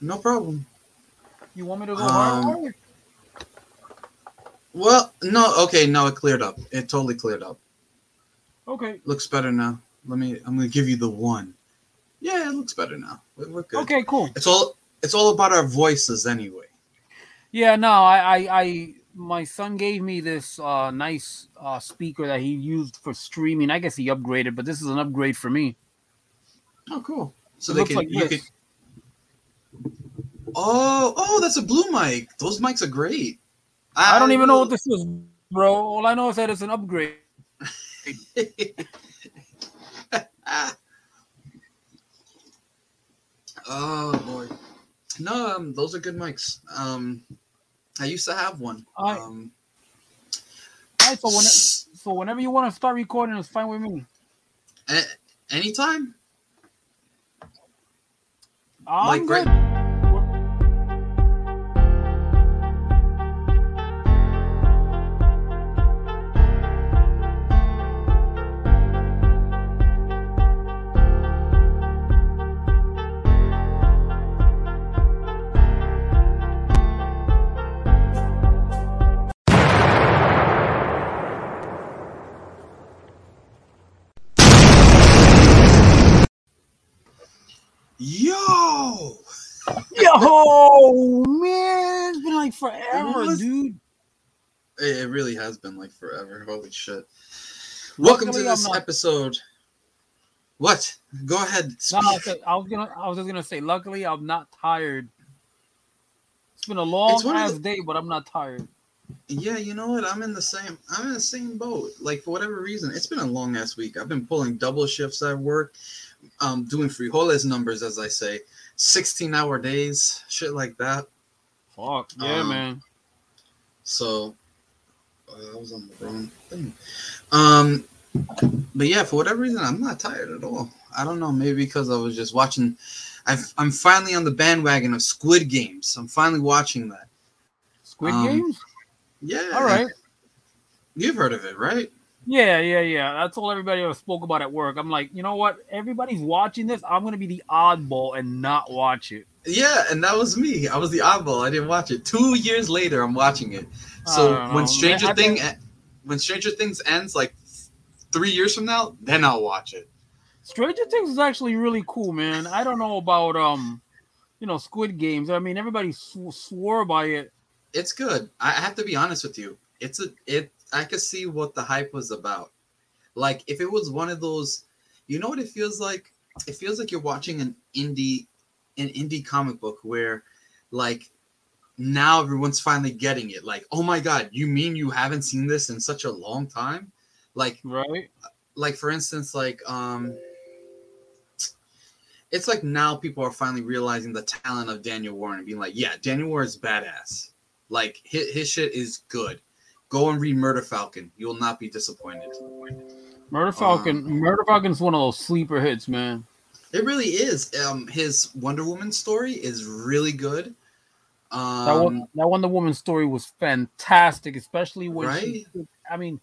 No problem. You want me to go Um, hard? Well, no, okay, no, it cleared up. It totally cleared up. Okay. Looks better now. Let me. I'm gonna give you the one. Yeah, it looks better now. We're, we're good. Okay, cool. It's all. It's all about our voices anyway. Yeah, no, I, I, I, my son gave me this uh, nice uh, speaker that he used for streaming. I guess he upgraded, but this is an upgrade for me. Oh, cool. So it they can. like you this. can. Oh, oh, that's a blue mic. Those mics are great. I don't even know what this is, bro. All I know is that it's an upgrade. oh boy. No, um, those are good mics. Um, I used to have one. I- Um, All right, so when, so whenever you want to start recording, it's fine with me. a- anytime. I'm Like, good. great. Forever, was- dude. it really has been like forever. Holy shit! Welcome to this not- episode. What? Go ahead. No, I, I was gonna, I was just gonna say. Luckily, I'm not tired. It's been a long It's one of ass the- day, but I'm not tired. Yeah, you know what? I'm in the same. I'm in the same boat. Like for whatever reason, it's been a long ass week. I've been pulling double shifts at work, um, doing frijoles numbers, as I say, 16 hour days, shit like that. Fuck yeah, Um, man. So uh, I was on the wrong thing. Um, but yeah, for whatever reason, I'm not tired at all. I don't know. Maybe because I was just watching. I've, I'm finally on the bandwagon of Squid Games. I'm finally watching that. Squid um, Games. Yeah. All right. You've heard of it, right? Yeah, yeah, yeah. That's all everybody else spoke about at work. I'm like, you know what? Everybody's watching this. I'm gonna be the oddball and not watch it. Yeah, and that was me. I was the oddball. I didn't watch it. Two years later, I'm watching it. So when Stranger Thing, when Stranger Things ends, like three years from now, then I'll watch it. Stranger Things is actually really cool, man. I don't know about um, you know, Squid Games. I mean, everybody sw- swore by it. It's good. I I have to be honest with you. It's a it. I could see what the hype was about. Like if it was one of those, you know what it feels like. It feels like you're watching an indie, an indie comic book where, like, now everyone's finally getting it. Like, oh my god, you mean you haven't seen this in such a long time? Like, Right? like for instance, like um, it's like now people are finally realizing the talent of Daniel Warren and being like, yeah, Daniel Warren is badass. Like his, his shit is good. Go and read Murder Falcon. You will not be disappointed. Murder Falcon. Um, Murder Falcon's one of those sleeper hits, man. It really is. Um, his Wonder Woman story is really good. That Um, one, that Wonder Woman story was fantastic, especially when she. I mean,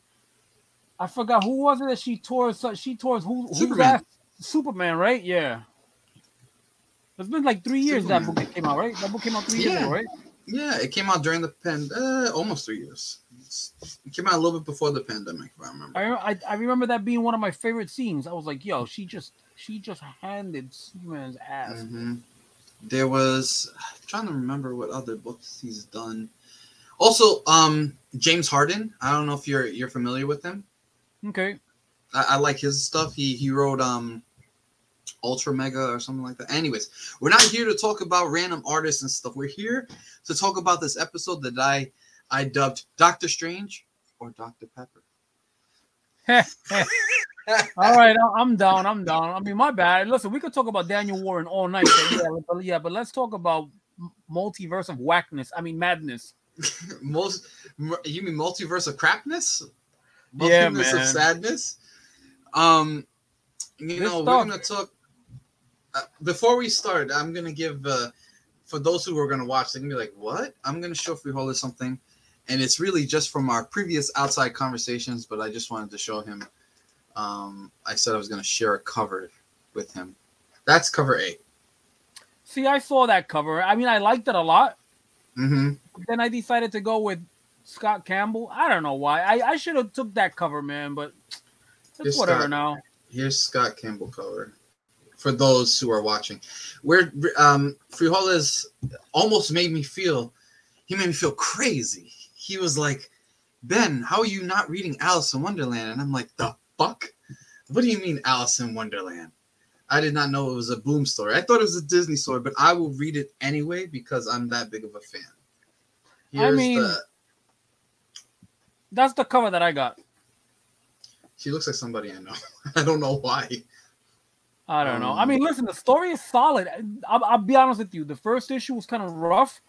I forgot who was it that she tore. so- She tore who? Superman. that? Superman, right? Yeah. It's been like three years that book came out, right? That book came out three years Yeah. ago, right? yeah, it came out during the pan, uh, almost three years. It came out a little bit before the pandemic, if I remember. I, I I remember that being one of my favorite scenes. I was like, yo, she just she just handed Superman's ass. Mhm. There was I'm trying to remember what other books he's done. Also, um, James Harren. I don't know if you're you're familiar with him. Okay. I, I like his stuff. He he wrote um Ultra Mega or something like that. Anyways, we're not here to talk about random artists and stuff. We're here to talk about this episode that I I dubbed Doctor Strange or Dr. Pepper. All right, I'm down. I'm down. I mean, my bad. Listen, we could talk about Daniel Warren all night. But yeah, but, yeah, but let's talk about multiverse of whackness. I mean, madness. Most you mean multiverse of crapness? Yeah, Multiverse of sadness. Um, you Good know, stuff. we're gonna talk. Uh, before we start, I'm gonna give uh, for those who are gonna watch, they're gonna be like, "What?" I'm gonna show Frijoles something, and it's really just from our previous outside conversations. But I just wanted to show him. Um, I said I was gonna share a cover with him. That's cover A. See, I saw that cover. I mean, I liked it a lot. Mm-hmm. Then I decided to go with Scott Campbell. I don't know why. I, I should have took that cover, man, but it's whatever Scott. now. Here's Scott Campbell cover. For those who are watching, where um, Frijoles almost made me feel, he made me feel crazy. He was like, "Ben, how are you not reading Alice in Wonderland?" And I'm like, "The fuck? What do you mean Alice in Wonderland?" I did not know it was a Boom story. I thought it was a Disney story, but I will read it anyway because I'm that big of a fan. I mean- the, That's the cover that I got. she looks like somebody I know. I don't know why. I don't know. I Um, mean, listen, the story is solid. I'll, I'll be honest with you. The first issue was kind of rough,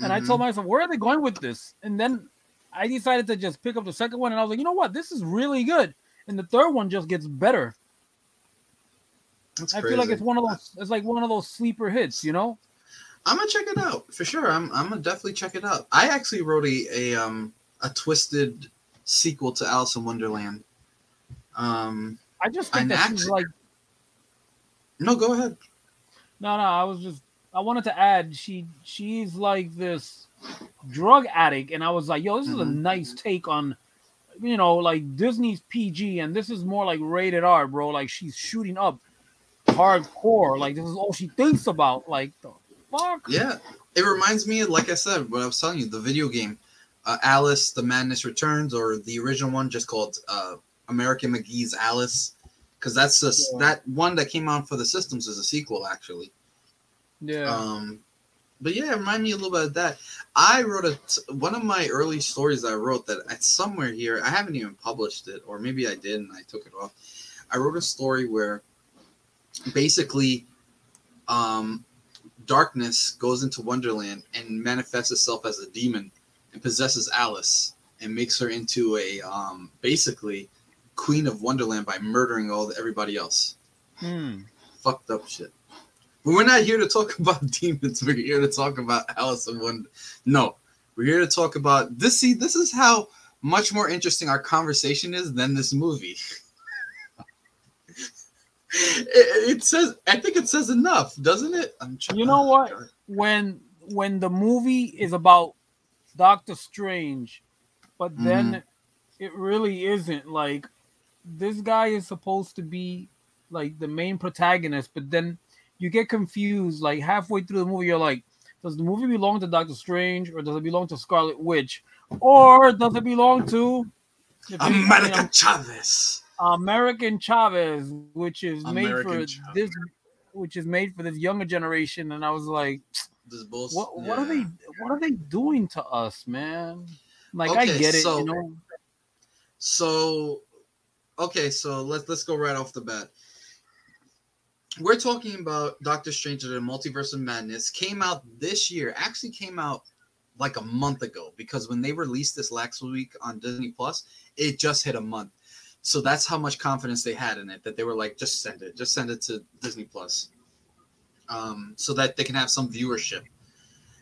and I Mhm. told myself, where are they going with this? And then I decided to just pick up the second one, and I was like, you know what? This is really good. And the third one just gets better. That's I feel like it's one of those. It's like one of those sleeper hits, you know. I'm gonna check it out for sure. I'm I'm gonna definitely check it out. I actually wrote a a um a twisted sequel to Alice in Wonderland. Um, I just think that she's like no, go ahead. no, no. I was just I wanted to add she she's like this drug addict, and I was like, yo, this is a Mhm. nice take on, you know, like Disney's PG, and this is more like rated R, bro. Like she's shooting up hardcore. Like this is all she thinks about. Like the fuck. Yeah, it reminds me, like I said, what I was telling you, the video game, uh, Alice: The Madness Returns, or the original one just called uh, American McGee's Alice, because that's the Yeah. that one that came out for the systems is a sequel actually. Yeah. Um, but yeah, remind me a little bit of that. I wrote a t- one of my early stories I wrote that I, somewhere here I haven't even published it, or maybe I did and I took it off. I wrote a story where basically, um, darkness goes into Wonderland and manifests itself as a demon and possesses Alice and makes her into a um, basically queen of Wonderland by murdering all the, everybody else Hmm. fucked up shit. But we're not here to talk about demons. We're here to talk about Alice in Wonder. No, we're here to talk about this. See, this is how much more interesting our conversation is than this movie. it, it says, I think it says enough, doesn't it? I'm trying. You know what? when when the movie is about Doctor Strange, but then Mhm. it really isn't like this guy is supposed to be like the main protagonist, but then you get confused like halfway through the movie you're like does the movie belong to Doctor Strange or does it belong to Scarlet Witch or does it belong to America Chavez. American Chavez, which is American made for Chavez. this, which is made for this younger generation, and I was like, This bullshit. what what are they what are they doing to us, man? Like I get it, so- you know. So, okay, so let's let's go right off the bat. We're talking about Doctor Strange and the Multiverse of Madness. Came out this year. Actually, came out like a month ago because when they released this last week on Disney Plus, it just hit a month. So that's how much confidence they had in it that they were like, just send it, just send it to Disney Plus, um, so that they can have some viewership.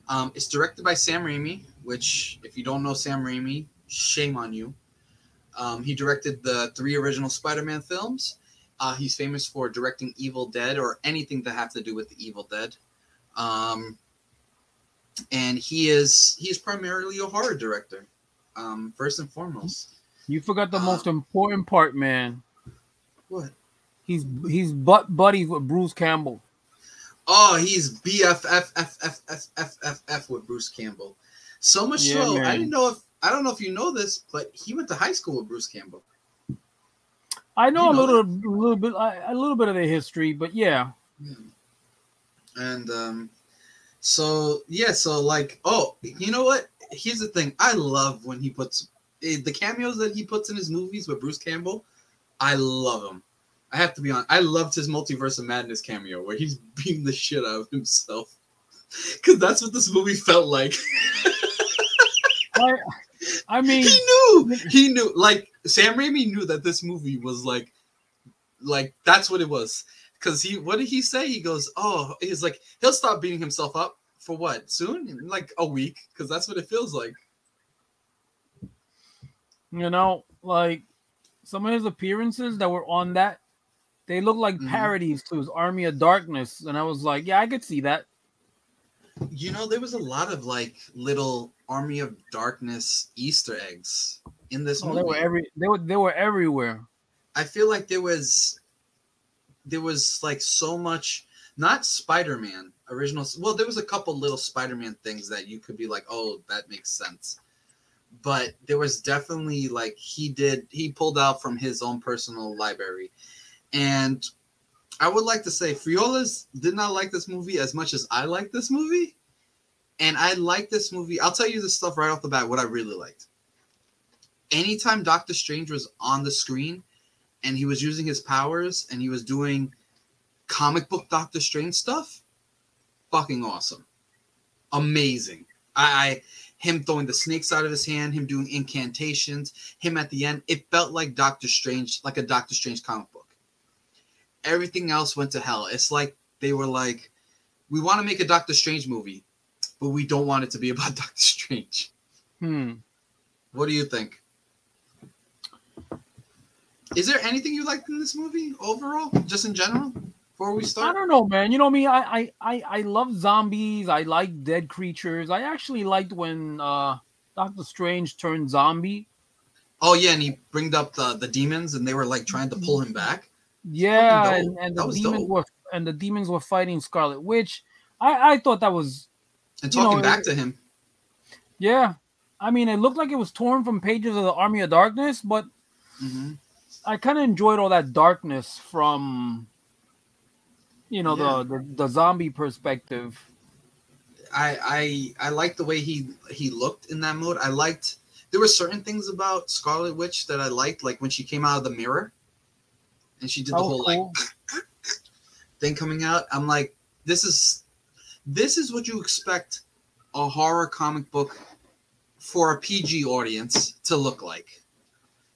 Um, it's directed by Sam Raimi, which if you don't know Sam Raimi, shame on you. Um, he directed the three original Spider-Man films. Uh, he's famous for directing Evil Dead or anything that have to do with the Evil Dead. Um, and he is he's primarily a horror director, um, first and foremost. You forgot the Uh, most important part, man. What? He's he's butt buddies with Bruce Campbell. Oh, he's BFFFFFFF with Bruce Campbell. So much Yeah, so, I man. didn't know if I don't know if you know this, but he went to high school with Bruce Campbell. I know You a little a little bit a little bit of the history, but yeah. And um, so yeah, so like, oh, you know what? Here's the thing. I love when he puts eh, the cameos that he puts in his movies with Bruce Campbell. I love him. I have to be honest. I loved his Multiverse of Madness cameo where he's beating the shit out of himself. Cause that's what this movie felt like. I, I mean, he knew. He knew. Like Sam Raimi knew that this movie was like, like that's what it was. Cause he, what did he say? He goes, oh, he's like, he'll stop beating himself up for what? Soon? In like a week? Cause that's what it feels like. you know, like some of his appearances that were on that they look like Mhm. parodies to his Army of Darkness, and I was like, yeah, I could see that. You know, there was a lot of like little Army of Darkness Easter eggs in this Oh, movie. they were every they were they were everywhere. I feel like there was there was like so much not Spider-Man original well there was a couple little Spider-Man things that you could be like oh that makes sense but there was definitely like he did he pulled out from his own personal library and I would like to say Frijoles did not like this movie as much as I like this movie and I like this movie I'll tell you this stuff right off the bat what I really liked anytime Doctor Strange was on the screen and he was using his powers and he was doing comic book Doctor Strange stuff, fucking awesome. Amazing. I, I him throwing the snakes out of his hand, him doing incantations, him at the end, it felt like Doctor Strange, like a Doctor Strange comic book. Everything else went to hell. It's like they were like, we want to make a Doctor Strange movie, but we don't want it to be about Doctor Strange. Hmm. What do you think? Is there anything you liked in this movie overall, just in general? Before we start, I don't know, man. You know me. I, I I I love zombies. I like dead creatures. I actually liked when uh Doctor Strange turned zombie. oh yeah, and he bringed up the the demons, and they were like trying to pull him back. Yeah, and, and the demons dope. were and the demons were fighting Scarlet Witch. I I thought that was and You know, talking back it- to him. yeah. I mean, it looked like it was torn from pages of the Army of Darkness, but Mhm. I kind of enjoyed all that darkness from, you know, Yeah. the, the the zombie perspective. I I I liked the way he he looked in that mode. I liked there were certain things about Scarlet Witch that I liked, like when she came out of the mirror, and she did the That was whole like thing coming out. I'm like, this is this is what you expect a horror comic book for a PG audience to look like.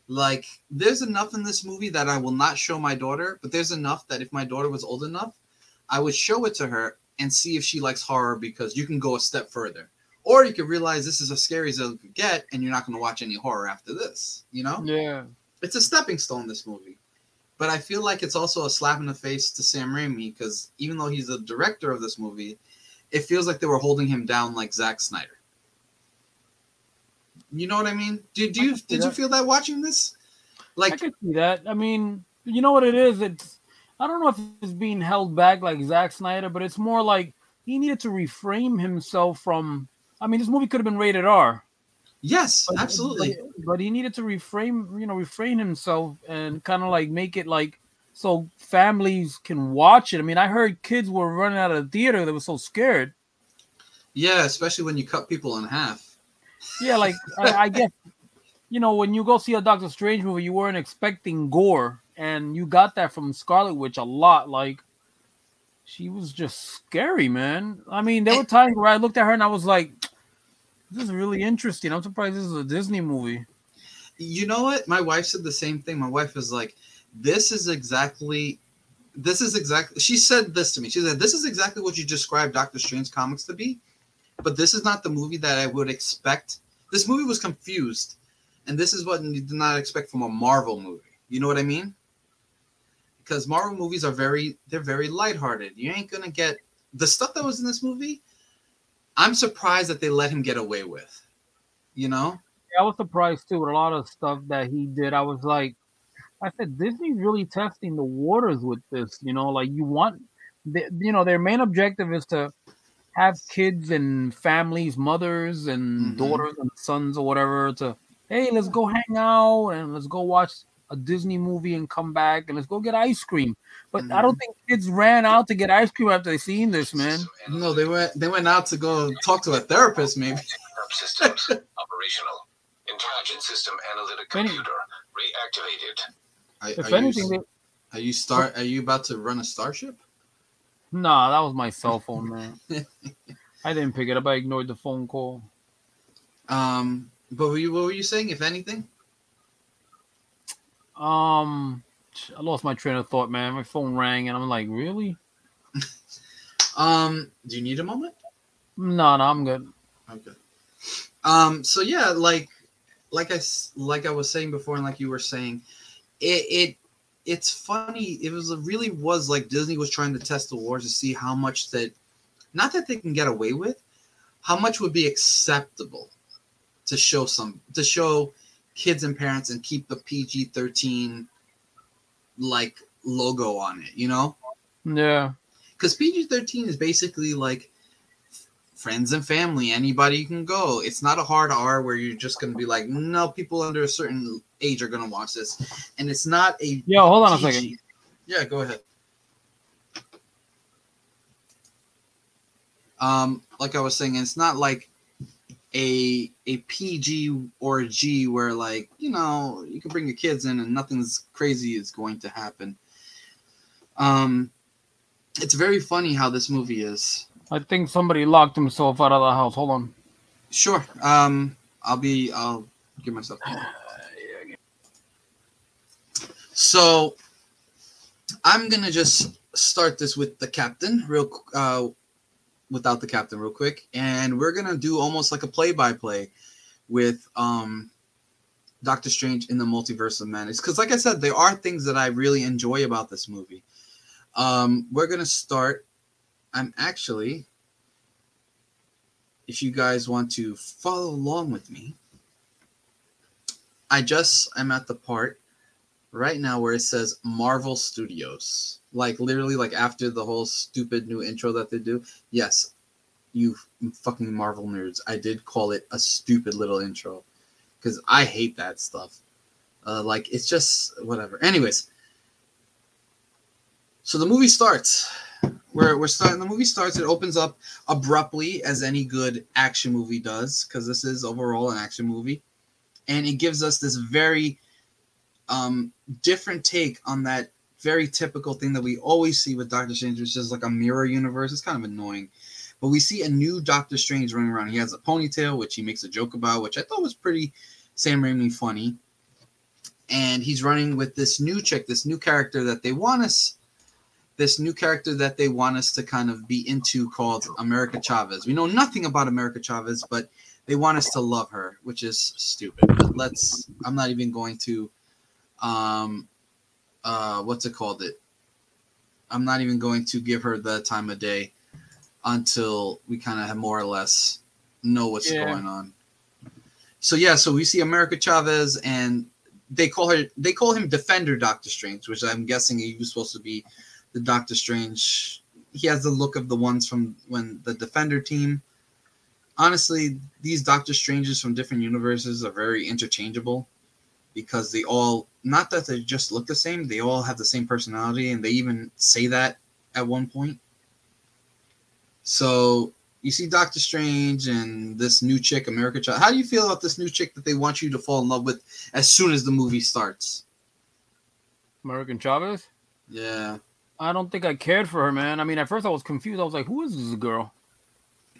Like, there's enough in this movie that I will not show my daughter, but there's enough that if my daughter was old enough, I would show it to her and see if she likes horror because you can go a step further. Or you could realize this is as scary as it could get, and you're not going to watch any horror after this. You know? Yeah. it's a stepping stone this movie but i feel like it's also a slap in the face to sam raimi because even though he's the director of this movie it feels like they were holding him down like Zack snyder you know what i mean did, you did you feel that watching this Like I could see that. I mean, you know what it is? It's I don't know if it's being held back like Zack Snyder, but it's more like he needed to reframe himself from. I mean, this movie could have been rated R. yes but- absolutely But, he needed to reframe, you know, refrain himself and kind of like make it like so families can watch it. I mean, I heard kids were running out of the theater; they were so scared. yeah especially when you cut people in half Yeah, like I, I guess you know when you go see a Doctor Strange movie, you weren't expecting gore, and you got that from Scarlet Witch a lot. Like she was just scary, man. I mean, there eh were times where I looked at her and I was like, "This is really interesting." I'm surprised this is a Disney movie. you know what? My wife said the same thing. My wife was like this is exactly this is exactly she said this to me. She said this is exactly what you described dr strange comics to be but this is not the movie that i would expect. This movie was confused and this is what you did not expect from a marvel movie. You know what i mean? Because marvel movies are very they're very lighthearted. You ain't gonna get the stuff that was in this movie i'm surprised that they let him get away with you know I was surprised too with a lot of stuff that he did. I was like, I said, Disney's really testing the waters with this. You know, like you want, the, you know, their main objective is to have kids and families, mothers and Mhm. daughters and sons or whatever to, hey, let's go hang out and let's go watch a Disney movie and come back and let's go get ice cream. But I don't think kids ran out to get ice cream after they seen this, man. No, they went they went out to go talk to a therapist, maybe. Systems operational. Intelligence system analytic computer reactivated. Are, If are anything, you, they, are you start? Are you about to run a starship? nah, that was my cell phone, man. I didn't pick it up. I ignored the phone call. Um, but were you, what were you saying? If anything, Um, I lost my train of thought, man. My phone rang, and I'm like, really? um, do you need a moment? No, no, I'm good. Okay. Um. So yeah, like, like I like I was saying before, and like you were saying, it it it's funny. It was it really was like Disney was trying to test the waters to see how much that, not that they can get away with, how much would be acceptable to show some to show kids and parents and keep the PG thirteen like logo on it. You know, Yeah. because PG thirteen is basically like friends and family, anybody can go. It's not a hard R where you're just gonna be like, no, people under a certain age are gonna watch this, and it's not a Yo, hold on a second. Yeah, go ahead. Um, like I was saying, it's not like a a PG or a G where like you know you can bring your kids in and nothing's crazy is going to happen. Um, it's very funny how this movie is. I think somebody locked himself out of the house. Hold on. Sure. Um, I'll be. I'll give myself. So, I'm gonna just start this with the captain, real. Uh, without the captain, real quick, and we're gonna do almost like a play-by-play with um, Doctor Strange in the Multiverse of Madness. Because, like I said, there are things that I really enjoy about this movie. Um, we're gonna start. I'm actually if you guys want to follow along with me, I just I'm at the part right now where it says Marvel Studios. Like literally like after the whole stupid new intro that they do. Yes, you fucking Marvel nerds. I did call it a stupid little intro cuz I hate that stuff. Uh like it's just whatever. Anyways, so the movie starts. We're, we're starting the movie starts it opens up abruptly as any good action movie does because this is overall an action movie and it gives us this very um different take on that very typical thing that we always see with Doctor Strange which is like a mirror universe it's kind of annoying but we see a new Doctor Strange running around he has a ponytail which he makes a joke about which I thought was pretty Sam Raimi funny and he's running with this new chick this new character that they want us this new character that they want us to kind of be into called America Chavez. We know nothing about America Chavez, but they want us to love her, which is stupid. But let's I'm not even going to um uh what's it called it? I'm not even going to give her the time of day until we kind of have more or less know what's Yeah. going on. So yeah, so we see America Chavez and they call her they call him Defender Doctor Strange, which I'm guessing he was supposed to be the Doctor Strange. He has the look of the ones from when the Defender team. Honestly, these Doctor Stranges from different universes are very interchangeable because they all not that they just look the same, they all have the same personality and they even say that at one point. So you see Doctor Strange and this new chick, America Child. How do you feel about this new chick that they want you to fall in love with as soon as the movie starts? American Chavez. Yeah. I don't think I cared for her, man. I mean, at first I was confused. I was like, "Who is this girl?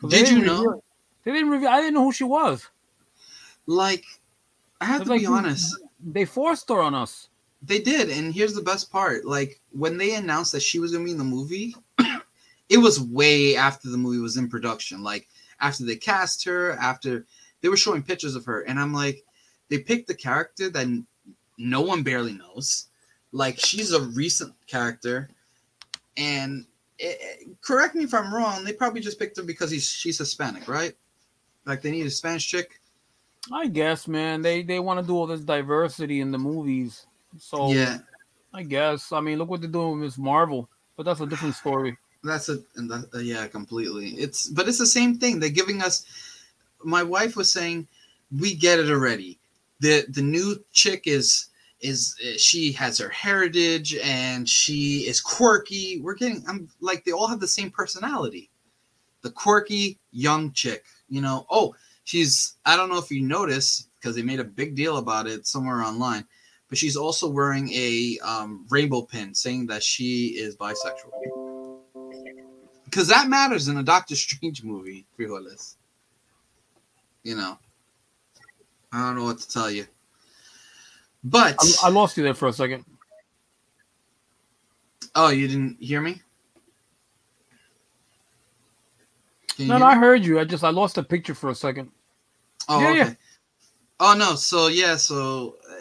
Did you know? reveal- They didn't reveal. I didn't know who she was. Like, I have to like be honest. They forced her on us. They did, and here's the best part: like when they announced that she was gonna be in the movie, it was way after the movie was in production. Like after they cast her, after they were showing pictures of her, and I'm like, they picked the character that no one barely knows. Like she's a recent character, and eh, eh, correct me if I'm wrong. They probably just picked her because he's she's Hispanic, right? Like they need a Spanish chick. I guess, man. They they want to do all this diversity in the movies. So Yeah, I guess. I mean, look what they're doing with Miss Marvel. But that's a different story. That's a and that, uh, yeah, completely. It's but it's the same thing. They're giving us. My wife was saying, we get it already. the The new chick is is uh, she has her heritage and she is quirky. We're getting. I'm like they all have the same personality. The quirky young chick. You know. Oh, she's. I don't know if you noticed because they made a big deal about it somewhere online. But she's also wearing a um, rainbow pin saying that she is bisexual because that matters in a Doctor Strange movie, frijoles. You know, I don't know what to tell you, but I, I lost you there for a second. oh, you didn't hear me? Can No, no, I heard you. I just I lost the picture for a second. Oh, Yeah, okay. yeah. Oh no, so yeah, so uh,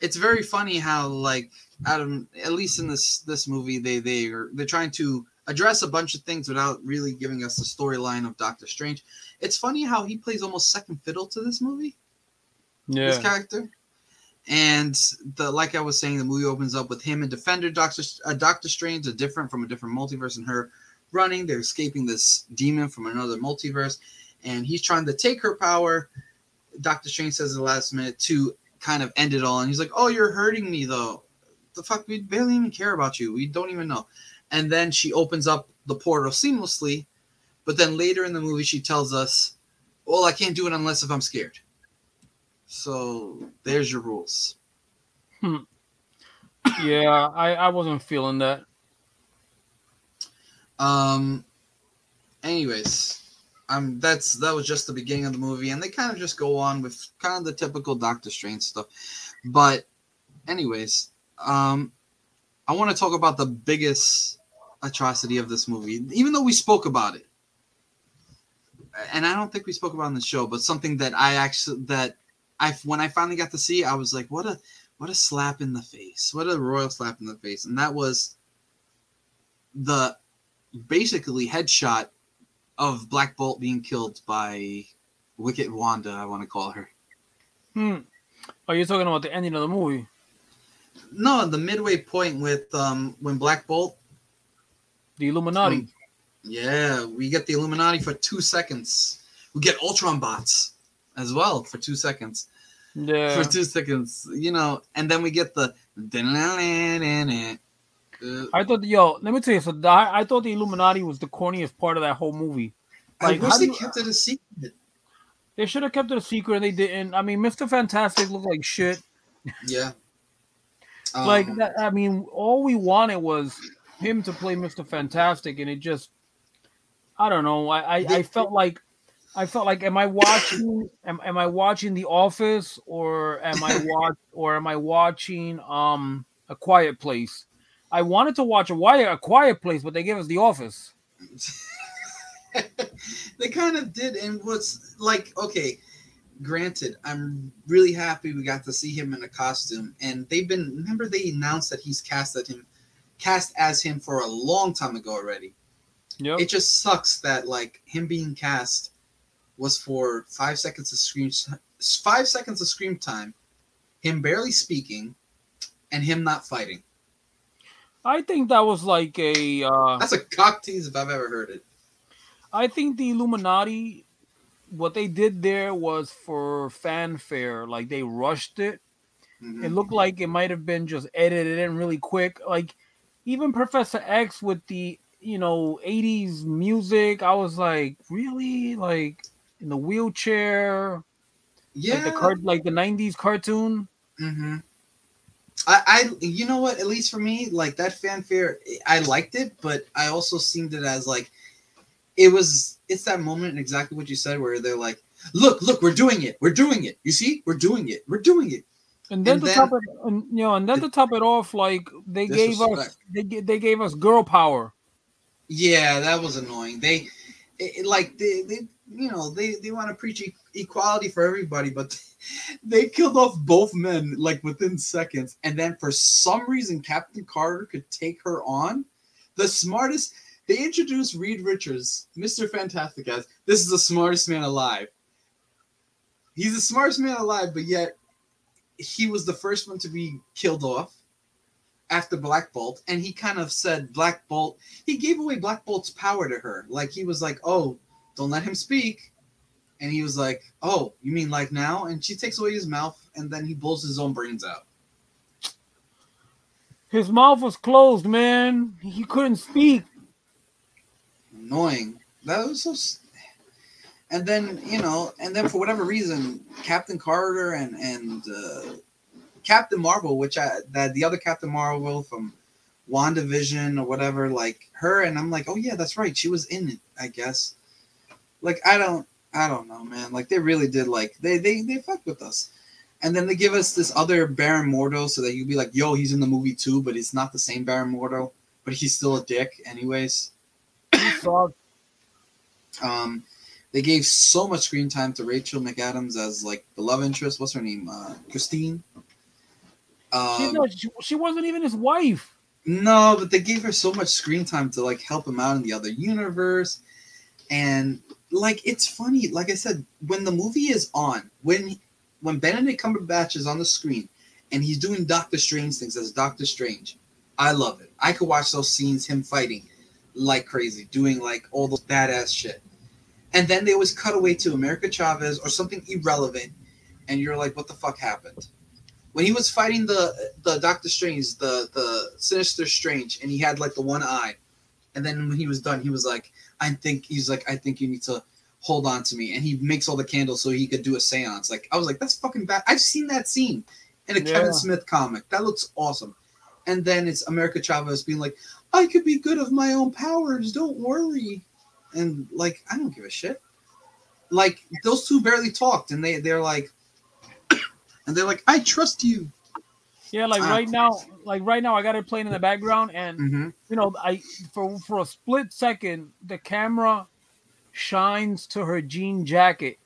it's very funny how like Adam, at least in this this movie, they they are they're trying to address a bunch of things without really giving us the storyline of Doctor Strange. It's funny how he plays almost second fiddle to this movie. This character. And the like I was saying, the movie opens up with him and Defender Doctor uh, Doctor Strange, a different from a different multiverse, and her running. They're escaping this demon from another multiverse, and he's trying to take her power. Doctor Strange says at the last minute to kind of end it all, and he's like, "Oh, you're hurting me though. The fuck, we barely even care about you. We don't even know." And then she opens up the portal seamlessly, but then later in the movie she tells us, "Well, I can't do it unless if I'm scared." So there's your rules. Hmm. Yeah, I, I wasn't feeling that. Um. Anyways, um, that's that was just the beginning of the movie, and they kind of just go on with kind of the typical Doctor Strange stuff. But, anyways, um, I want to talk about the biggest atrocity of this movie, even though we spoke about it, and I don't think we spoke about it on the show, but something that I actually that I when I finally got to see, I was like, what a what a slap in the face, what a royal slap in the face, and that was the basically headshot of Black Bolt being killed by Wicked Wanda. I want to call her. Hmm. Are you talking about the ending of the movie? No, the midway point with um when Black Bolt. The Illuminati. Yeah, we get the Illuminati for two seconds. We get Ultron bots as well for two seconds. Yeah. For two seconds, you know, and then we get the. Uh, I thought, yo, let me tell you, so the, I, I thought the Illuminati was the corniest part of that whole movie. I Like, wish they you- kept it a secret. They should have kept it a secret, and they didn't. I mean, Mister Fantastic looked like shit. Yeah. like Um, that, I mean, all we wanted was him to play Mister Fantastic, and it just, I don't know. I I, I felt like, I felt like, am I watching? Am, am I watching The Office, or am I watch, or am I watching um A Quiet Place? I wanted to watch a Wire, A Quiet Place, but they gave us The Office. they kind of did and what's like okay granted i'm really happy we got to see him in a costume and they've been remember they announced that he's cast at him cast as him for a long time ago already Yep. it just sucks that like him being cast was for five seconds of screen five seconds of screen time him barely speaking and him not fighting I think that was like a. Uh, that's a cock tease if i've ever heard it I think the Illuminati, what they did there was for fanfare. Like they rushed it. Mhm. It looked like it might have been just edited in really quick. Like even Professor X with the you know 80s music, I was like, really? Like in the wheelchair, yeah like the cart, like the 90s cartoon. Mm-hmm. I, I, you know what? At least for me, like that fanfare, I liked it, but I also seen it as like, it was. It's that moment, and exactly what you said, where they're like, "Look, look, we're doing it. We're doing it. You see, we're doing it. We're doing it." And then And to then- top it, and, you know, and then to top it off, like they gave us, they they gave us girl power. Yeah, that was annoying. They, it- like they, they, you know, they they want to preach e- equality for everybody, but they killed off both men like within seconds, and then for some reason, Captain Carter could take her on. The smartest. They introduced Reed Richards, Mister Fantastic, as this is the smartest man alive. He's the smartest man alive, but yet he was the first one to be killed off after Black Bolt, and he kind of said Black Bolt. He gave away Black Bolt's power to her. Like he was like, "Oh, don't let him speak," and he was like, "Oh, you mean like now?" And she takes away his mouth, and then he blows his own brains out. His mouth was closed, man. He couldn't speak. Annoying. That was so. s- And then you know, and then for whatever reason, Captain Carter and and uh, Captain Marvel, which I that the other Captain Marvel from WandaVision or whatever, like her, and I'm like, oh yeah, that's right, she was in it, I guess. Like I don't, I don't know, man. Like they really did, like they they they fucked with us. And then they give us this other Baron Mordo so that you'd be like, yo, he's in the movie too, but it's not the same Baron Mordo, but he's still a dick, anyways. Um, they gave so much screen time to Rachel McAdams as like the love interest. What's her name? Uh, Christine. Um, not, she, she wasn't even his wife. No, but they gave her so much screen time to like help him out in the other universe. And like it's funny, like I said, when the movie is on, when when Benedict Cumberbatch is on the screen and he's doing Doctor Strange things as Doctor Strange, I love it. I could watch those scenes, him fighting like crazy, doing like all those badass shit. And then they always cut away to America Chavez or something irrelevant, and you're like, what the fuck happened? when he was fighting the the Doctor Strange, the the Sinister Strange, and he had like the one eye, and then when he was done, he was like, "I think he's like, I think you need to hold on to me," and he makes all the candles so he could do a séance. Like I was like, "That's fucking bad." I've seen that scene in a Yeah. Kevin Smith comic. That looks awesome. And then it's America Chavez being like, "I could be good of my own powers. Don't worry," and like I don't give a shit. Like those two barely talked, and they they're like. And they're like, I trust you. Yeah, like Ah. right now, like right now, I got it playing in the background, and Mm-hmm. you know, I for for a split second, the camera shines to her jean jacket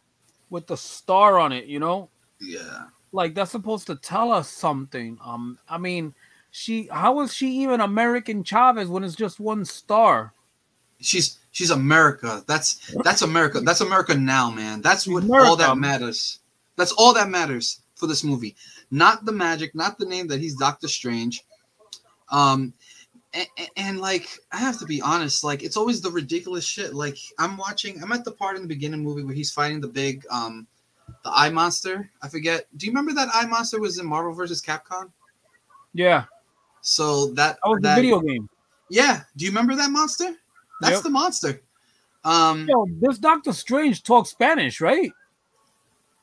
with the star on it. You know, Yeah. like that's supposed to tell us something. Um, I mean, she how is she even American Chavez when it's just one star? She's she's America. That's that's America. That's America now, man. That's what America. all that matters. That's all that matters for this movie. Not the magic, not the name that he's Doctor Strange. Um and, and like I have to be honest, like it's always the ridiculous shit. Like I'm watching, I'm at the part in the beginning movie where he's fighting the big um the eye monster. I forget. Do you remember that eye monster was in Marvel versus Capcom? Yeah, So that was that, the video game. Yeah. Do you remember that monster? That's Yep. the monster. Um Yo, this Doctor Strange talks Spanish, right?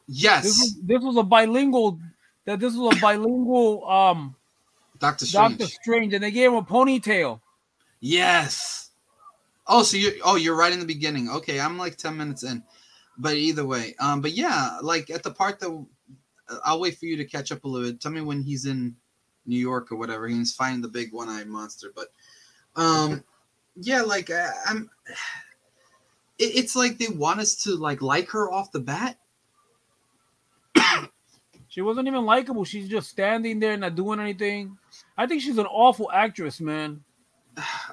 Yes. This was this was a bilingual. That this was a bilingual um Doctor Strange. Doctor Strange, and they gave him a ponytail. Yes. Oh, so you oh you're right in the beginning. Okay, I'm like 10 minutes in. But either way, um but yeah, like at the part that I'll wait for you to catch up a little bit. Tell me when he's in New York or whatever. He's finding the big one-eyed monster, but um yeah, like uh, I'm it, it's like they want us to like like her off the bat. She wasn't even likable. She's just standing there, not doing anything. I think she's an awful actress, man.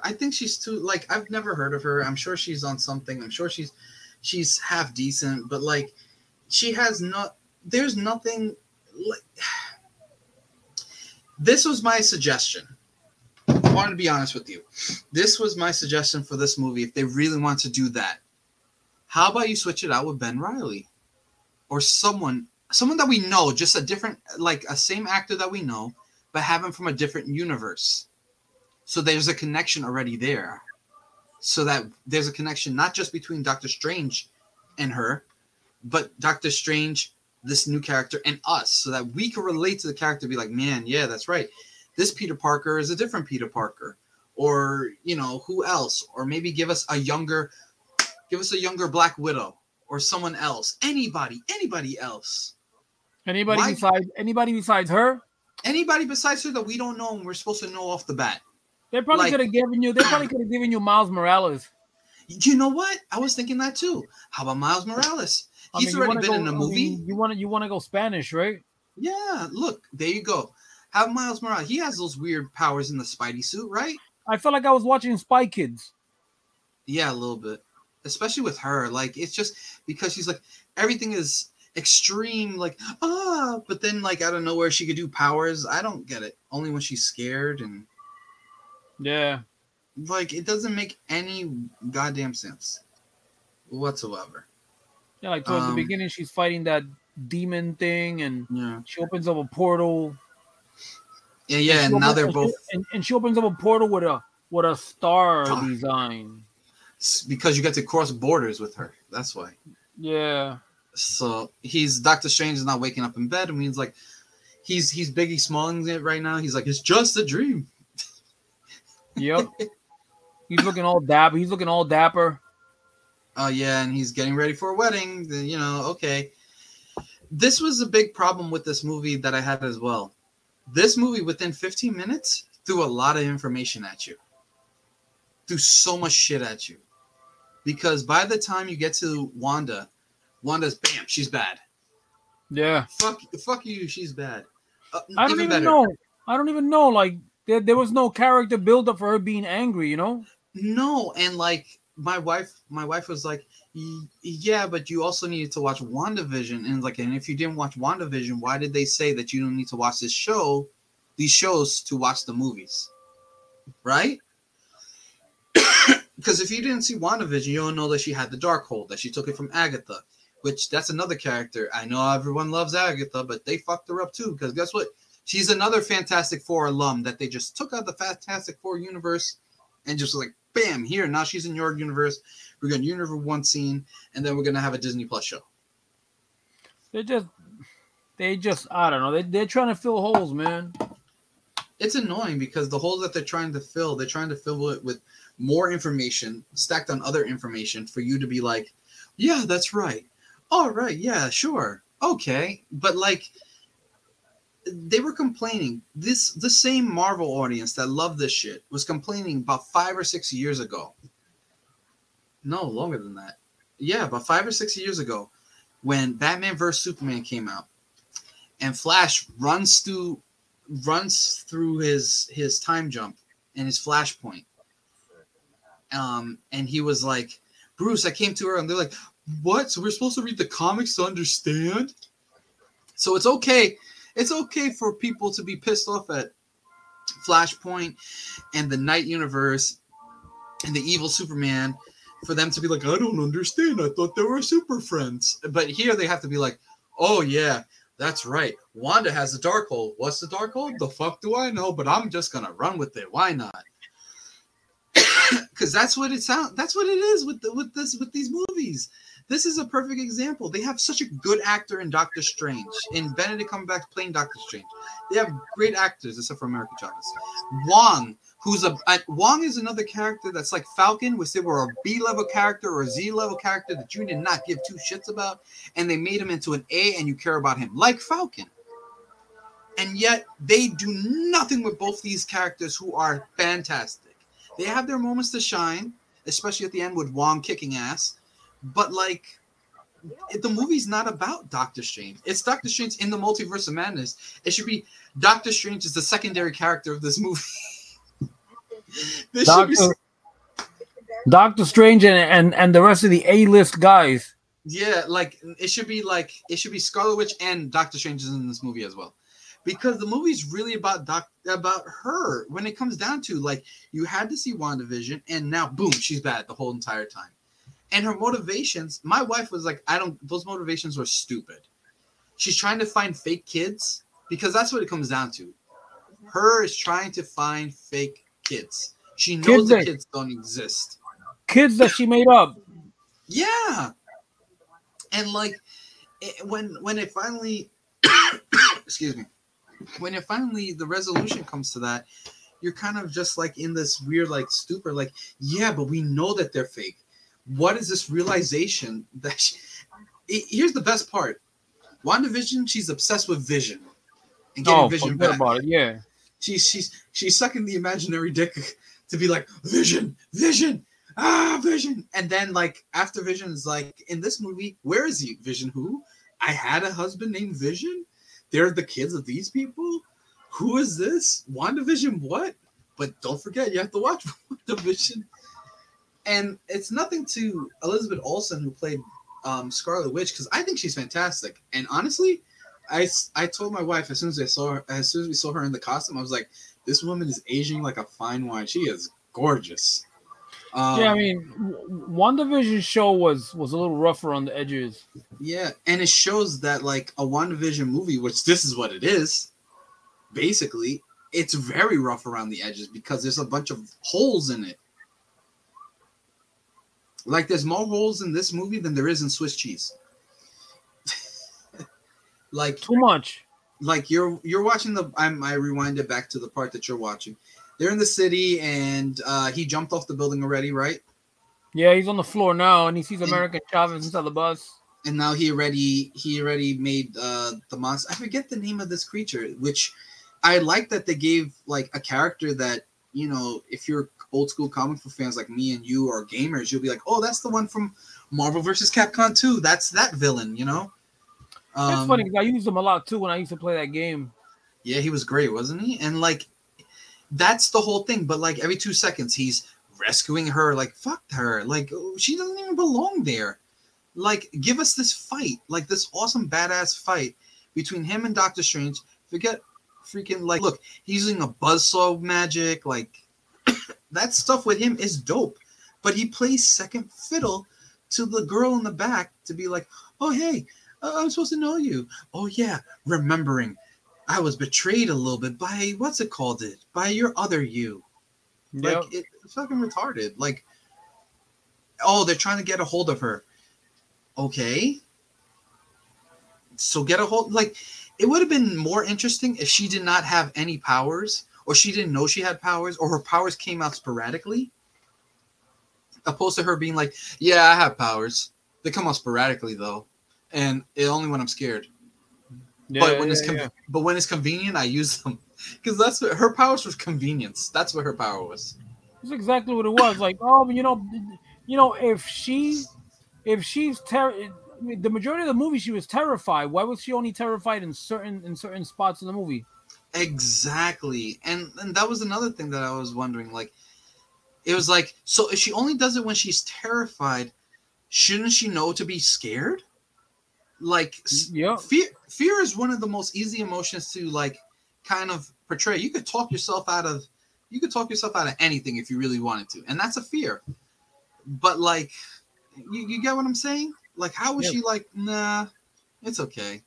I think she's too like I've never heard of her. I'm sure she's on something. I'm sure she's she's half decent, but like she has not there's nothing like this was my suggestion. I wanted to be honest with you. This was my suggestion for this movie if they really want to do that. How about you switch it out with Ben Riley or someone someone that we know, just a different like a same actor that we know, but have him from a different universe. So there's a connection already there. So that there's a connection not just between Doctor Strange and her, but Doctor Strange, this new character, and us, so that we can relate to the character, be like, man, yeah, that's right. This Peter Parker is a different Peter Parker. Or, you know, who else? Or maybe give us a younger, give us a younger Black Widow or someone else. Anybody, anybody else. Anybody Why- besides anybody besides her? Anybody besides her that we don't know and we're supposed to know off the bat. They probably Like- could have given you. They probably could have given you Miles Morales. You know what? I was thinking that too. How about Miles Morales? I He's mean, already been go- in a I movie. mean, you want to you want to go Spanish, right? Yeah, look, there you go. Have Miles Morales. He has those weird powers in the Spidey suit, right? I felt like I was watching Spy Kids. Yeah, a little bit. Especially with her. Like, it's just because she's like, everything is extreme, like, ah, but then, like, out of nowhere, she could do powers. I don't get it. Only when she's scared, and, Yeah, like, it doesn't make any goddamn sense whatsoever. yeah. Like towards Um, the beginning, she's fighting that demon thing, and Yeah. she opens up a portal. Yeah, yeah, and she now opens- they're both, and, and she opens up a portal with a with a star Star. design. because you get to cross borders with her. That's why. Yeah, So he's Doctor Strange is not waking up in bed, and he's like, he's he's Biggie Smalling it right now. He's like, it's just a dream. yep. he's looking all dapper. He's looking all dapper. Oh yeah, and he's getting ready for a wedding. You know, okay. This was a big problem with this movie that I had as well. This movie, within 15 minutes, threw a lot of information at you. Threw so much shit at you. Because by the time you get to Wanda, Wanda's bam, she's bad. Yeah, Fuck, fuck you, she's bad. Uh, I don't even better. know. I don't even know. Like there, there was no character build up for her being angry. You know. No, and like my wife, my wife was like, "Yeah, but you also needed to watch WandaVision." And like, and if you didn't watch WandaVision, why did they say that you don't need to watch this show, these shows to watch the movies, right? Because if you didn't see WandaVision, you don't know that she had the Darkhold, that she took it from Agatha, which that's another character. I know everyone loves Agatha, but they fucked her up too. Because guess what? She's another Fantastic Four alum that they just took out the Fantastic Four universe and just like bam here now she's in your universe we're gonna universe one scene and then we're gonna have a disney plus show They just, they just, I don't know. They they're trying to fill holes, man. it's annoying because the holes that they're trying to fill they're trying to fill it with more information stacked on other information for you to be like yeah that's right all right yeah sure okay but like they were complaining this the same marvel audience that loved this shit was complaining about five or six years ago. No longer than that. Yeah about five or six years ago when batman vs superman came out and flash runs through runs through his his time jump and his flashpoint. Um and he was like bruce i came to her and they're like what so we're supposed to read the comics to understand so it's okay it's okay for people to be pissed off at flashpoint and the night universe and the evil superman for them to be like i don't understand i thought they were super friends but here they have to be like oh yeah that's right. Wanda has a Darkhold. What's the Darkhold? The fuck do I know? But I'm just gonna run with it. Why not? Because that's what it sounds. That's what it is with the, with this with these movies. This is a perfect example. They have such a good actor in Doctor Strange, in Benedict Cumberbatch playing Doctor Strange. They have great actors, except for America Chavez. Wong, who's a, a Wong is another character that's like Falcon, which they were a B level character or a Z level character that you did not give two shits about, and they made him into an A, and you care about him like Falcon. And yet they do nothing with both these characters who are fantastic. They have their moments to shine, especially at the end with Wong kicking ass. But like, it- the movie's not about Doctor Strange. It's Doctor Strange in the Multiverse of Madness. It should be Doctor Strange is the secondary character of this movie. this should be Doctor, Doctor Strange and, and and the rest of the A list guys. Yeah, like it should be like it should be Scarlet Witch and Doctor Strange is in this movie as well. Because the movie's really about doc about her when it comes down to like you had to see WandaVision and now boom, she's bad the whole entire time. And her motivations, my wife was like, I don't those motivations were stupid. She's trying to find fake kids because that's what it comes down to. Her is trying to find fake kids. She knows Kids the that- kids don't exist. Kids that she made up. Yeah. And like it, when when it finally excuse me. When it finally the resolution comes to that, you're kind of just like in this weird like stupor like, yeah, but we know that they're fake. What is this realization that she, it- here's the best part. WandaVision, she's obsessed with vision. And getting Oh, vision back about it. Yeah. she's she's she's sucking the imaginary dick to be like vision vision ah vision and then like after vision is like in this movie where is he vision who i had a husband named vision they're the kids of these people who is this wandavision what but don't forget you have to watch WandaVision. And it's nothing to elizabeth olsen who played um, scarlet witch because i think she's fantastic and honestly I, I told my wife as soon as I saw her, as soon as we saw her in the costume, I was like, "This woman is aging like a fine wine. She is gorgeous." Um, yeah, I mean, WandaVision show was was a little rougher on the edges. yeah, and it shows that like a WandaVision movie, which this is what it is, basically, it's very rough around the edges because there's a bunch of holes in it. Like there's more holes in this movie than there is in Swiss cheese. like Too much. like you're you're watching the I'm, I rewind it back to the part that you're watching. They're in the city and uh he jumped off the building already, right? Yeah, he's on the floor now, and he sees And- American Chavez inside the bus. And now he already he already made uh the monster. I forget the name of this creature, which I like that they gave like a character that you know if you're old school comic book fans like me and you are gamers, you'll be like, oh, that's the one from Marvel versus Capcom 2. That's that villain, you know. It's Um, funny because I used them a lot too when I used to play that game. Yeah, he was great, wasn't he? And like, that's the whole thing. But like every two seconds, he's rescuing her. Like, fuck her. Like, she doesn't even belong there. Like, give us this fight, like this awesome badass fight between him and Doctor Strange. Forget freaking like, look, he's using a buzzsaw magic. Like, that stuff with him is dope. But he plays second fiddle to the girl in the back to be like, oh hey, uh, I'm supposed to know you. Oh yeah, remembering. I was betrayed a little bit by what's it called it by your other you. Yep. Like it, it's fucking retarded. Like, oh, they're trying to get a hold of her. Okay. So get a hold. Like, it would have been more interesting if she did not have any powers, or she didn't know she had powers, or her powers came out sporadically. Opposed to her being like, "Yeah, I have powers. They come out sporadically though, and it only when I'm scared. but when it's yeah, con- yeah. but when it's convenient, I use them because that's what her powers was convenience. That's what her power was. That's exactly what it was. Like, oh, you know, you know, if she, if she's ter- I mean, the majority of the movie, she was terrified. Why was she only terrified in certain in certain spots of the movie? Exactly. And and that was another thing that I was wondering. Like, it was like, so if she only does it when she's terrified, shouldn't she know to be scared? Like, Yeah, fear fear is one of the most easy emotions to like kind of portray. You could talk yourself out of you could talk yourself out of anything if you really wanted to, and that's a fear. But like, you, you get what I'm saying? Like, how was Yeah. she like? Nah, it's okay.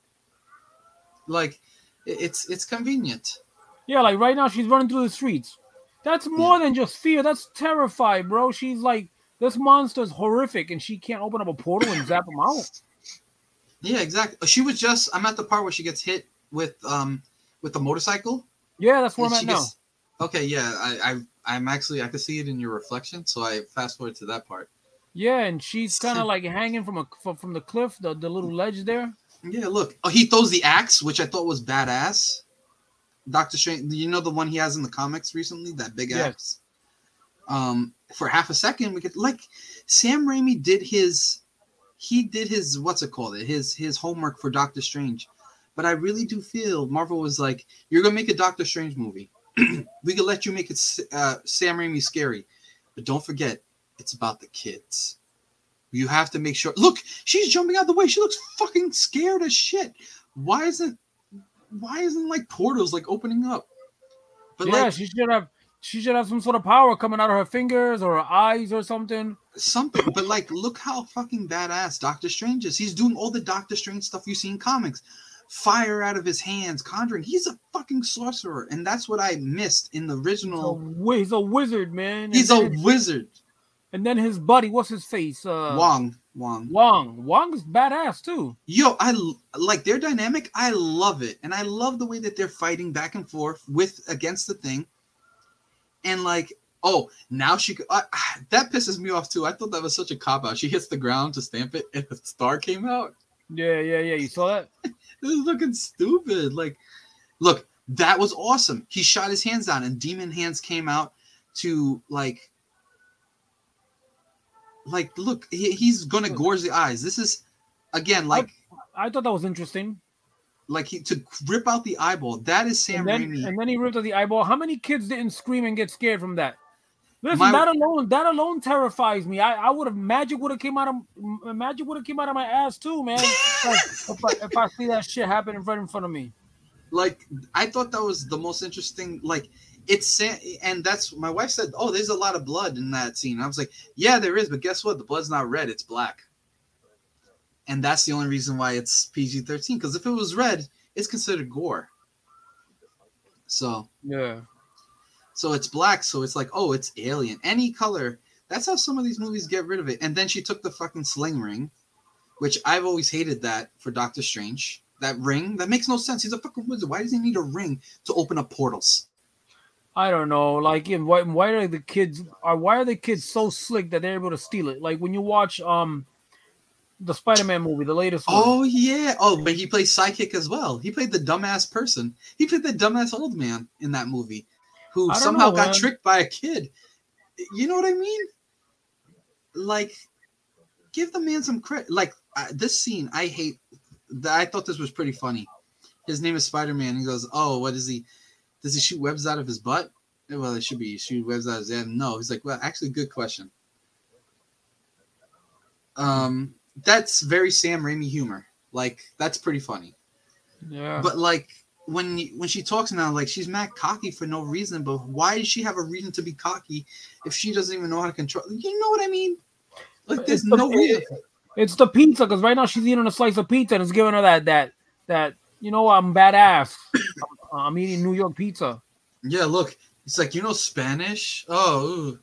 Like, it's it's convenient. yeah. Like right now, she's running through the streets. That's more than just fear. That's terrified, bro. She's like, this monster's horrific, and she can't open up a portal and zap him out. Yeah, exactly. She was just. I'm at the part where she gets hit with um with the motorcycle. Yeah, that's where I'm at now. gets- Okay, yeah, I, I I'm actually I could see it in your reflection, so I fast forward to that part. Yeah, and she's kind of like hanging from a from, the cliff, the, the little ledge there. Yeah, look. Oh, he throws the axe, which I thought was badass. Doctor Strange, you know the one he has in the comics recently, that big Yes. axe. Um, for half a second, we could like Sam Raimi did his, he did his what's it called? It his his homework for Doctor Strange, but I really do feel Marvel was like, you're gonna make a Doctor Strange movie. we could let you make it uh, Sam Raimi scary, but don't forget, it's about the kids. You have to make sure. Look, she's jumping out the way. She looks fucking scared as shit. Why isn't why isn't like portals like opening up? But yeah, like she should have she should have some sort of power coming out of her fingers or her eyes or something. something. But like, look how fucking badass Doctor Strange is. He's doing all the Doctor Strange stuff you see in comics. Fire out of his hands, conjuring. He's a fucking sorcerer, and that's what I missed in the He's a, original. he's a wizard, man. He's a wizard. And then his buddy, what's his face? Uh, Wong. Wong. Wong. Wong is badass too. Yo, I like their dynamic. I love it, and I love the way that they're fighting back and forth with against the thing. And like, oh, now she could- that pisses me off too. I thought that was such a cop out. She hits the ground to stamp it, and the star came out. Yeah, yeah, yeah. You saw that? This is looking stupid. Like, look, that was awesome. He shot his hands down, and demon hands came out to like, like, look, he, he's gonna gorge the eyes. This is again like. I thought that was interesting. like he to rip out the eyeball. That is Sam and then Raimi. and then he ripped out the eyeball. How many kids didn't scream and get scared from that? Listen, My- that alone, that alone terrifies me. I, I would have magic would have came out of magic would have came out of my ass too, man. Like, if, I, if I see that shit happen in front in front of me. like I thought that was the most interesting. Like it's and that's my wife said, "Oh, there's a lot of blood in that scene." I was like, "Yeah, there is, but guess what? The blood's not red; it's black." And that's the only reason why it's PG-13. Because if it was red, it's considered gore. So, Yeah. so it's black. So it's like, oh, it's alien. Any color. That's how some of these movies get rid of it. And then she took the fucking sling ring, which I've always hated that for Doctor Strange. That ring that makes no sense. He's a fucking wizard. Why does he need a ring to open up portals? I don't know. Like, why, why are the kids are why are the kids so slick that they're able to steal it? Like when you watch um the Spider-Man movie, the latest one. Oh yeah. Oh, but he plays psychic as well. He played the dumbass person. He played the dumbass old man in that movie, who somehow know, got man. tricked by a kid. You know what I mean? Like, give the man some credit. Like uh, this scene, I hate. I thought this was pretty funny. his name is Spider Man. He goes, oh, what is he? Does he shoot webs out of his butt? Well, it should be shoot webs out of his head. No, he's like, well, actually, good question. Um, that's very Sam Raimi humor. Like, that's pretty funny. Yeah. But like when when she talks now, like she's mad cocky for no reason. But why does she have a reason to be cocky if she doesn't even know how to control? You know what I mean? Like, there's It's the- no reason. It's the pizza because right now she's eating a slice of pizza and it's giving her that that that you know I'm badass. I'm, Uh, I'm eating New York pizza. Yeah, look, it's like you know Spanish. Oh, ooh.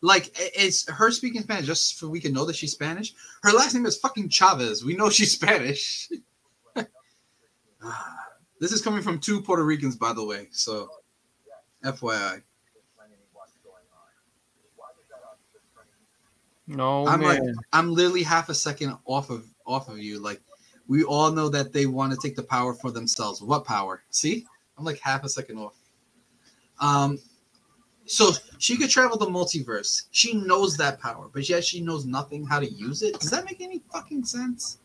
like it's her speaking Spanish just so we can know that she's Spanish. Her last name is fucking Chavez. We know she's Spanish. this is coming from two Puerto Ricans, by the way. So, FYI, No I'm like. I'm literally half a second off of off of you. Like, we all know that they want to take the power for themselves. What power? See, I'm like half a second off. Um, so she could travel the multiverse. She knows that power, but yet she knows nothing how to use it. Does that make any fucking sense?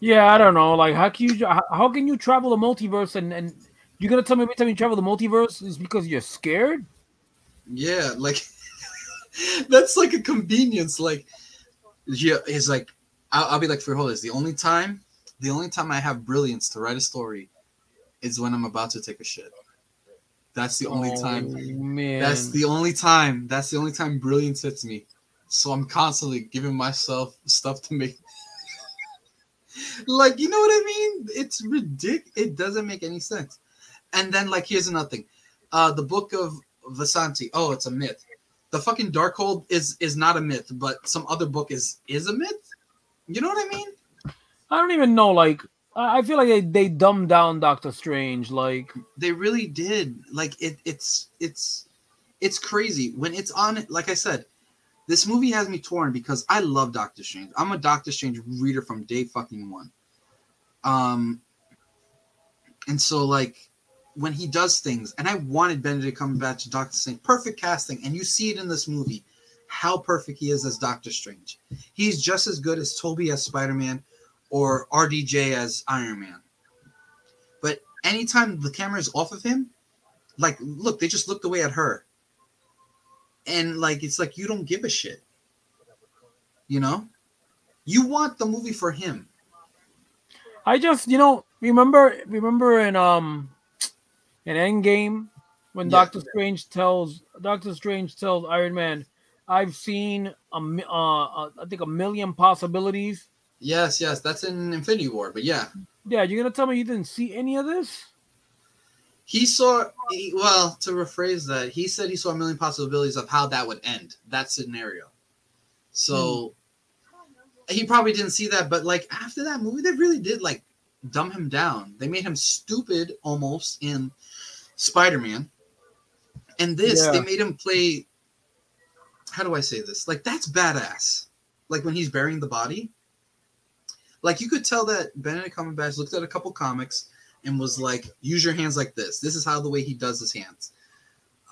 Yeah, I don't know. Like, how can you how, can you travel the multiverse and and you're gonna tell me every time you travel the multiverse is because you're scared? Yeah, like that's like a convenience. Like, yeah, it's like I'll, I'll be like, for hold the only time, the only time I have brilliance to write a story is when I'm about to take a shit. That's the only Oh, time. man. That's the only time. That's the only time brilliance hits me. So I'm constantly giving myself stuff to make. like, you know what I mean? It's ridiculous. It doesn't make any sense. And then, like, here's another thing. Uh, the book of Vishanti. Oh, it's a myth. The fucking Darkhold is is not a myth, but some other book is is a myth. You know what I mean? I don't even know. Like, I feel like they, they dumbed down Doctor Strange. Like, They really did. Like it it's it's it's crazy when it's on like I said, this movie has me torn because I love Doctor Strange. I'm a Doctor Strange reader from day fucking one. Um and so like when he does things, and I wanted Benedict Cumberbatch to Doctor Strange, perfect casting, and you see it in this movie, how perfect he is as Doctor Strange. He's just as good as Tobey as Spider-Man or RDJ as Iron Man. But anytime the camera is off of him, like look, they just looked away at her. And like it's like you don't give a shit. You know? You want the movie for him. I just, you know, remember remember in um in Endgame when Yeah. Doctor Strange tells Doctor Strange tells Iron Man, "I've seen a uh, uh, I think a million possibilities." Yes, yes, that's in Infinity War, but yeah. Yeah, you're gonna tell me you didn't see any of this? He saw he, well, to rephrase that, he said he saw a million possibilities of how that would end, that scenario. So he probably didn't see that, but like after that movie, they really did like dumb him down. They made him stupid almost in Spider-Man. And this, they made him play how do I say this? Like that's badass. Like when he's burying the body. Like you could tell that Benedict Cumberbatch looked at a couple comics and was like, use your hands like this. This is how the way he does his hands.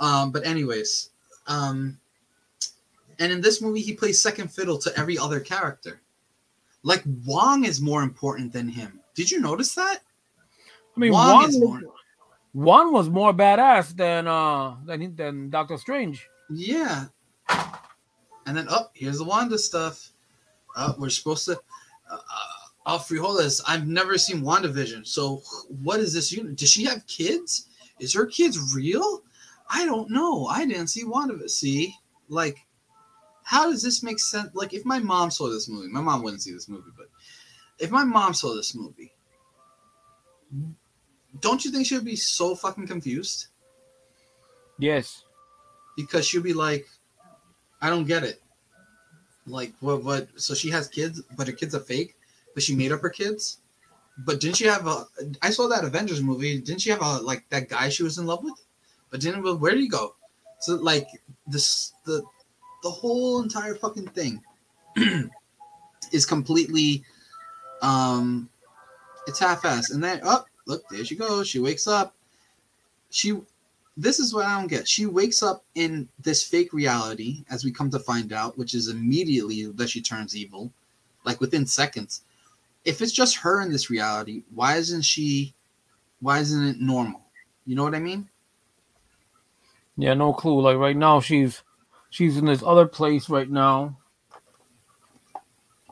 Um, but anyways, um, and in this movie, he plays second fiddle to every other character. Like Wong is more important than him. Did you notice that? I mean, Wong one is was, one was more badass than uh than than Doctor Strange. Yeah. And then, oh, here's the Wanda stuff. Uh, we're supposed to. Uh, uh, oh, frijoles. I've never seen WandaVision. So, what is this unit? Does she have kids? Is her kids real? I don't know. I didn't see WandaVision. See, like, how does this make sense? Like, if my mom saw this movie, my mom wouldn't see this movie, but if my mom saw this movie, don't you think she would be so fucking confused? Yes. because she'd be like, I don't get it. Like what what so she has kids, but her kids are fake, but she made up her kids. But didn't she have a I saw that Avengers movie, didn't she have a like that guy she was in love with? But didn't where did he go? So like this the the whole entire fucking thing is completely um it's half-assed. And then oh look, there she goes. She wakes up. She this is what I don't get. She wakes up in this fake reality, as we come to find out, which is immediately that she turns evil, like within seconds. if it's just her in this reality, why isn't she? Why isn't it normal? You know what I mean? Yeah, no clue. Like right now, she's she's in this other place right now.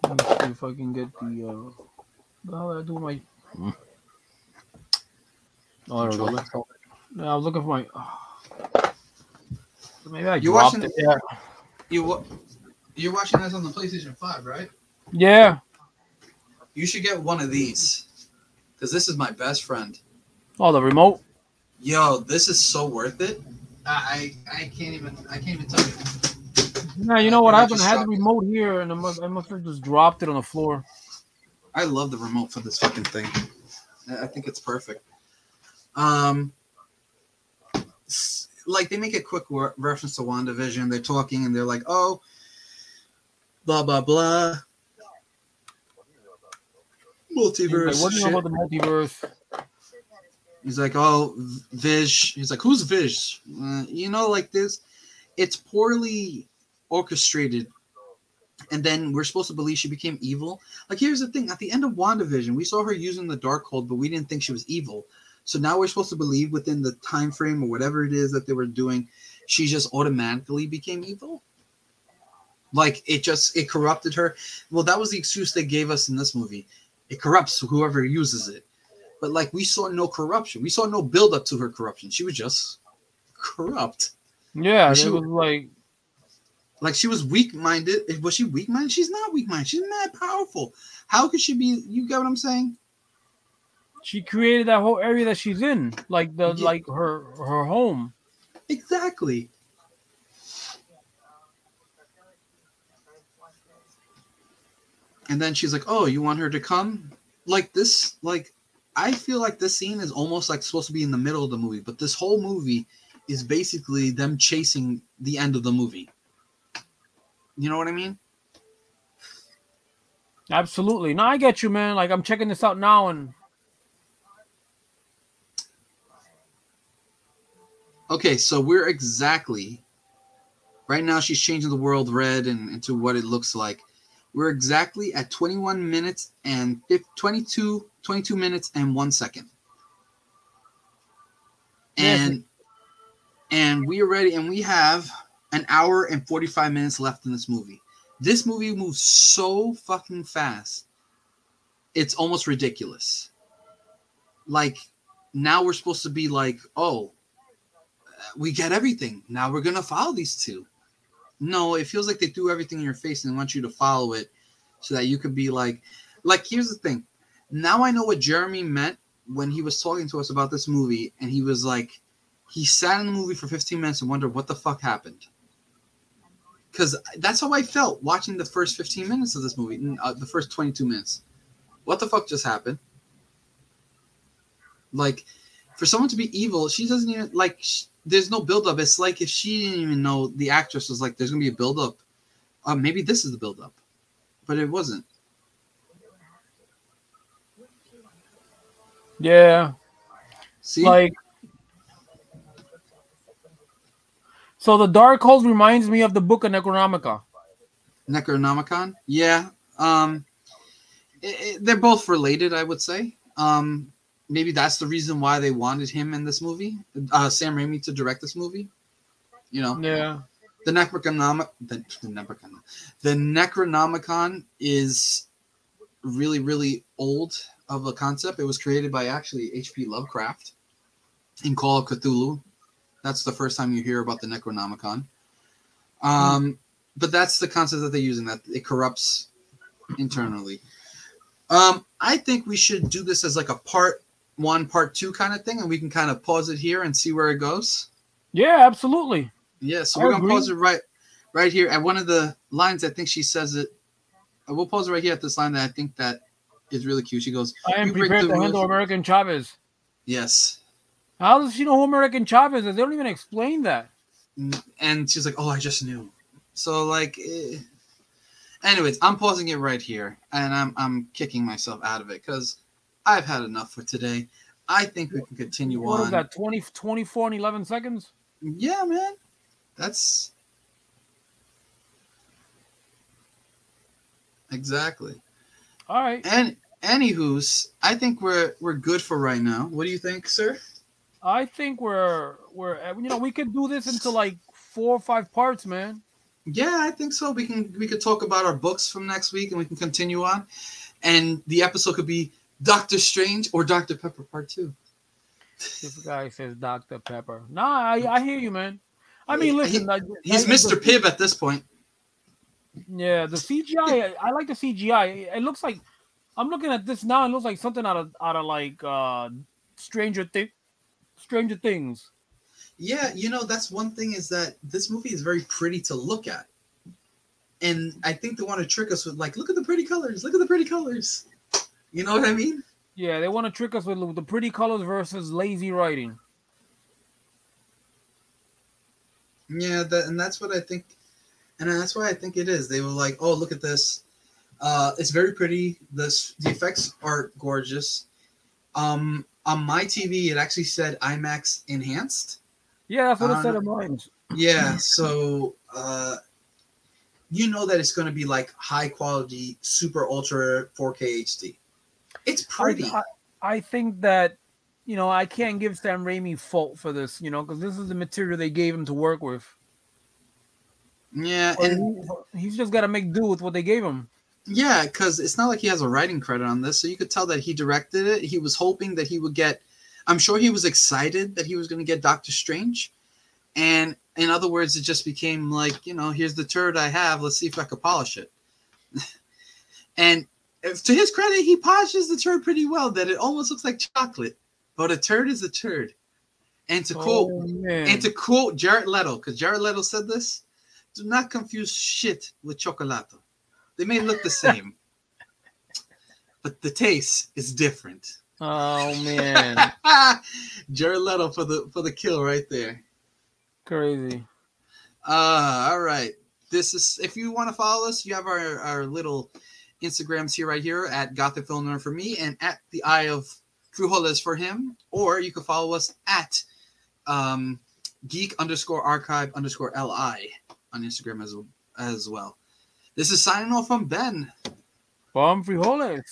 Let me see if I can get the. Uh, hell did I do my? Oh, there we go. Yeah, I was looking for my. Maybe I You dropped watching- it. Yeah. You You're watching this on the PlayStation Five, right? Yeah. You should get one of these because this is my best friend. Oh, the remote. Yo, this is so worth it. I I, can't even I can't even tell you. Yeah, you know what I I had the dropped it. remote here, and I must, I must have just dropped it on the floor. I love the remote for this fucking thing. I think it's perfect. Um, like they make a quick wor- reference to WandaVision. They're talking and they're like, "Oh, blah blah blah." Multiverse. like, what do you know about the multiverse? He's like, "Oh, Vish." He's like, "Who's Vish?" Uh, you know, like this. It's poorly orchestrated, and then we're supposed to believe she became evil. Like, here's the thing: at the end of WandaVision, we saw her using the Darkhold, but we didn't think she was evil. So now we're supposed to believe within the time frame or whatever it is that they were doing, she just automatically became evil. Like it just it corrupted her. Well, that was the excuse they gave us in this movie. It corrupts whoever uses it. But like we saw no corruption. We saw no build up to her corruption. She was just corrupt. Yeah, it she- was like Like she was weak minded. Was she weak minded? She's not weak minded. She's mad powerful. How could she be? You get what I'm saying? She created that whole area that she's in, like the Yeah. like her her home. Exactly. And then she's like, "Oh, you want her to come?" Like this, like I feel like this scene is almost like supposed to be in the middle of the movie, but this whole movie is basically them chasing the end of the movie. You know what I mean? Absolutely. No, I get you, man. Like I'm checking this out now, and Okay, so we're exactly right now. She's changing the world red and into what it looks like. We're exactly at 21 minutes and fif- 22, 22 minutes and one second. And and we are ready, and we have an hour and 45 minutes left in this movie. This movie moves so fucking fast. It's almost ridiculous. Like now we're supposed to be like, oh, we get everything. Now we're gonna follow these two. No, it feels like they threw everything in your face and want you to follow it so that you could be like, like here's the thing. Now I know what Jeremy meant when he was talking to us about this movie, and he was like, he sat in the movie for 15 minutes and wondered what the fuck happened. Because that's how I felt watching the first 15 minutes of this movie, uh, the first 22 minutes. What the fuck just happened? Like, for someone to be evil, she doesn't even like. sh there's no build up. It's like if she didn't even know the actress was like, "There's gonna be a build up." Uh, maybe this is the build up, but it wasn't. yeah, See, like. So the Dark Hold reminds me of the Book of Necronomica. Necronomicon. Yeah. Um, it- it- they're both related, I would say. Um, maybe that's the reason why they wanted him in this movie, uh, Sam Raimi to direct this movie. You know, Yeah, the Necronomic, the, the, Necronomicon, the Necronomicon is really, really old of a concept. It was created by actually H.P. Lovecraft in Call of Cthulhu. That's the first time you hear about the Necronomicon. Um, but that's the concept that they're using. That it corrupts internally. Um, I think we should do this as like a part one, part two kind of thing, and we can kind of pause it here and see where it goes. yeah, absolutely. Yeah, so I we're gonna pause it right, right here at one of the lines. I think she says it. uh, We'll pause it right here at this line that I think that is really cute. She goes, I am prepared to handle american Chavez. "Yes," How does she know who American Chavez is? They don't even explain that. and she's like, "Oh, I just knew." So like, eh. anyways, I'm pausing it right here, and I'm I'm kicking myself out of it because I've had enough for today. I think we can continue What on. is that? 20, 24 and 11 seconds? Yeah, man, that's exactly. All right. And Anywho's, I think we're we're good for right now. What do you think, sir? I think we're we're you know we could do this into like four or five parts, man. Yeah, I think so. We can we could talk about our books from next week, and we can continue on. And the episode could be Doctor Strange or Doctor Pepper Part Two. This guy says Dr. Pepper. Nah, I, I hear you, man. I mean, listen, I- He's I- Mr. Pibb at this point. Yeah, the CGI. I, I like the CGI. It looks like I'm looking at this now. It looks like something out of out of like uh Stranger Thing, Stranger Things. Yeah, you know that's one thing is that this movie is very pretty to look at, and I think they want to trick us with like, look at the pretty colors, look at the pretty colors. You know what I mean? Yeah, they want to trick us with the pretty colors versus lazy writing. Yeah, that, and that's what I think, and that's why I think it is. They were like, "Oh, look at this! Uh, it's very pretty. This the effects are gorgeous." Um, on my TV, it actually said IMAX enhanced. Yeah, that's what it said Uh, in mine. Yeah, so uh, you know that it's going to be like high quality, super ultra 4K HD. It's pretty. I, I, think that you know I can't give Sam Raimi fault for this, you know, because this is the material they gave him to work with. yeah, Or and he- he's just got to make do with what they gave him. yeah, because it's not like he has a writing credit on this, so you could tell that he directed it. He was hoping that he would get. I'm sure he was excited that he was going to get Doctor Strange, and in other words, it just became like, you know, here's the turd I have. Let's see if I could polish it. and to his credit, he polishes the turd pretty well. That it almost looks like chocolate, but a turd is a turd. And to quote Oh, man. And to quote Jared Leto, because Jared Leto said this, do not confuse shit with chocolato. They may look the same, but the taste is different. oh man, Jared Leto for the for the kill right there. crazy. Uh all right. This is if you want to follow us, you have our, our little Instagrams here right here at Gothic Film Nerd for me and at the Eye of Frijoles for him, or you can follow us at um, geek underscore archive underscore li on Instagram as as well. This is signing off from Ben, Bomb frijoles.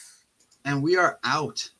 and we are out.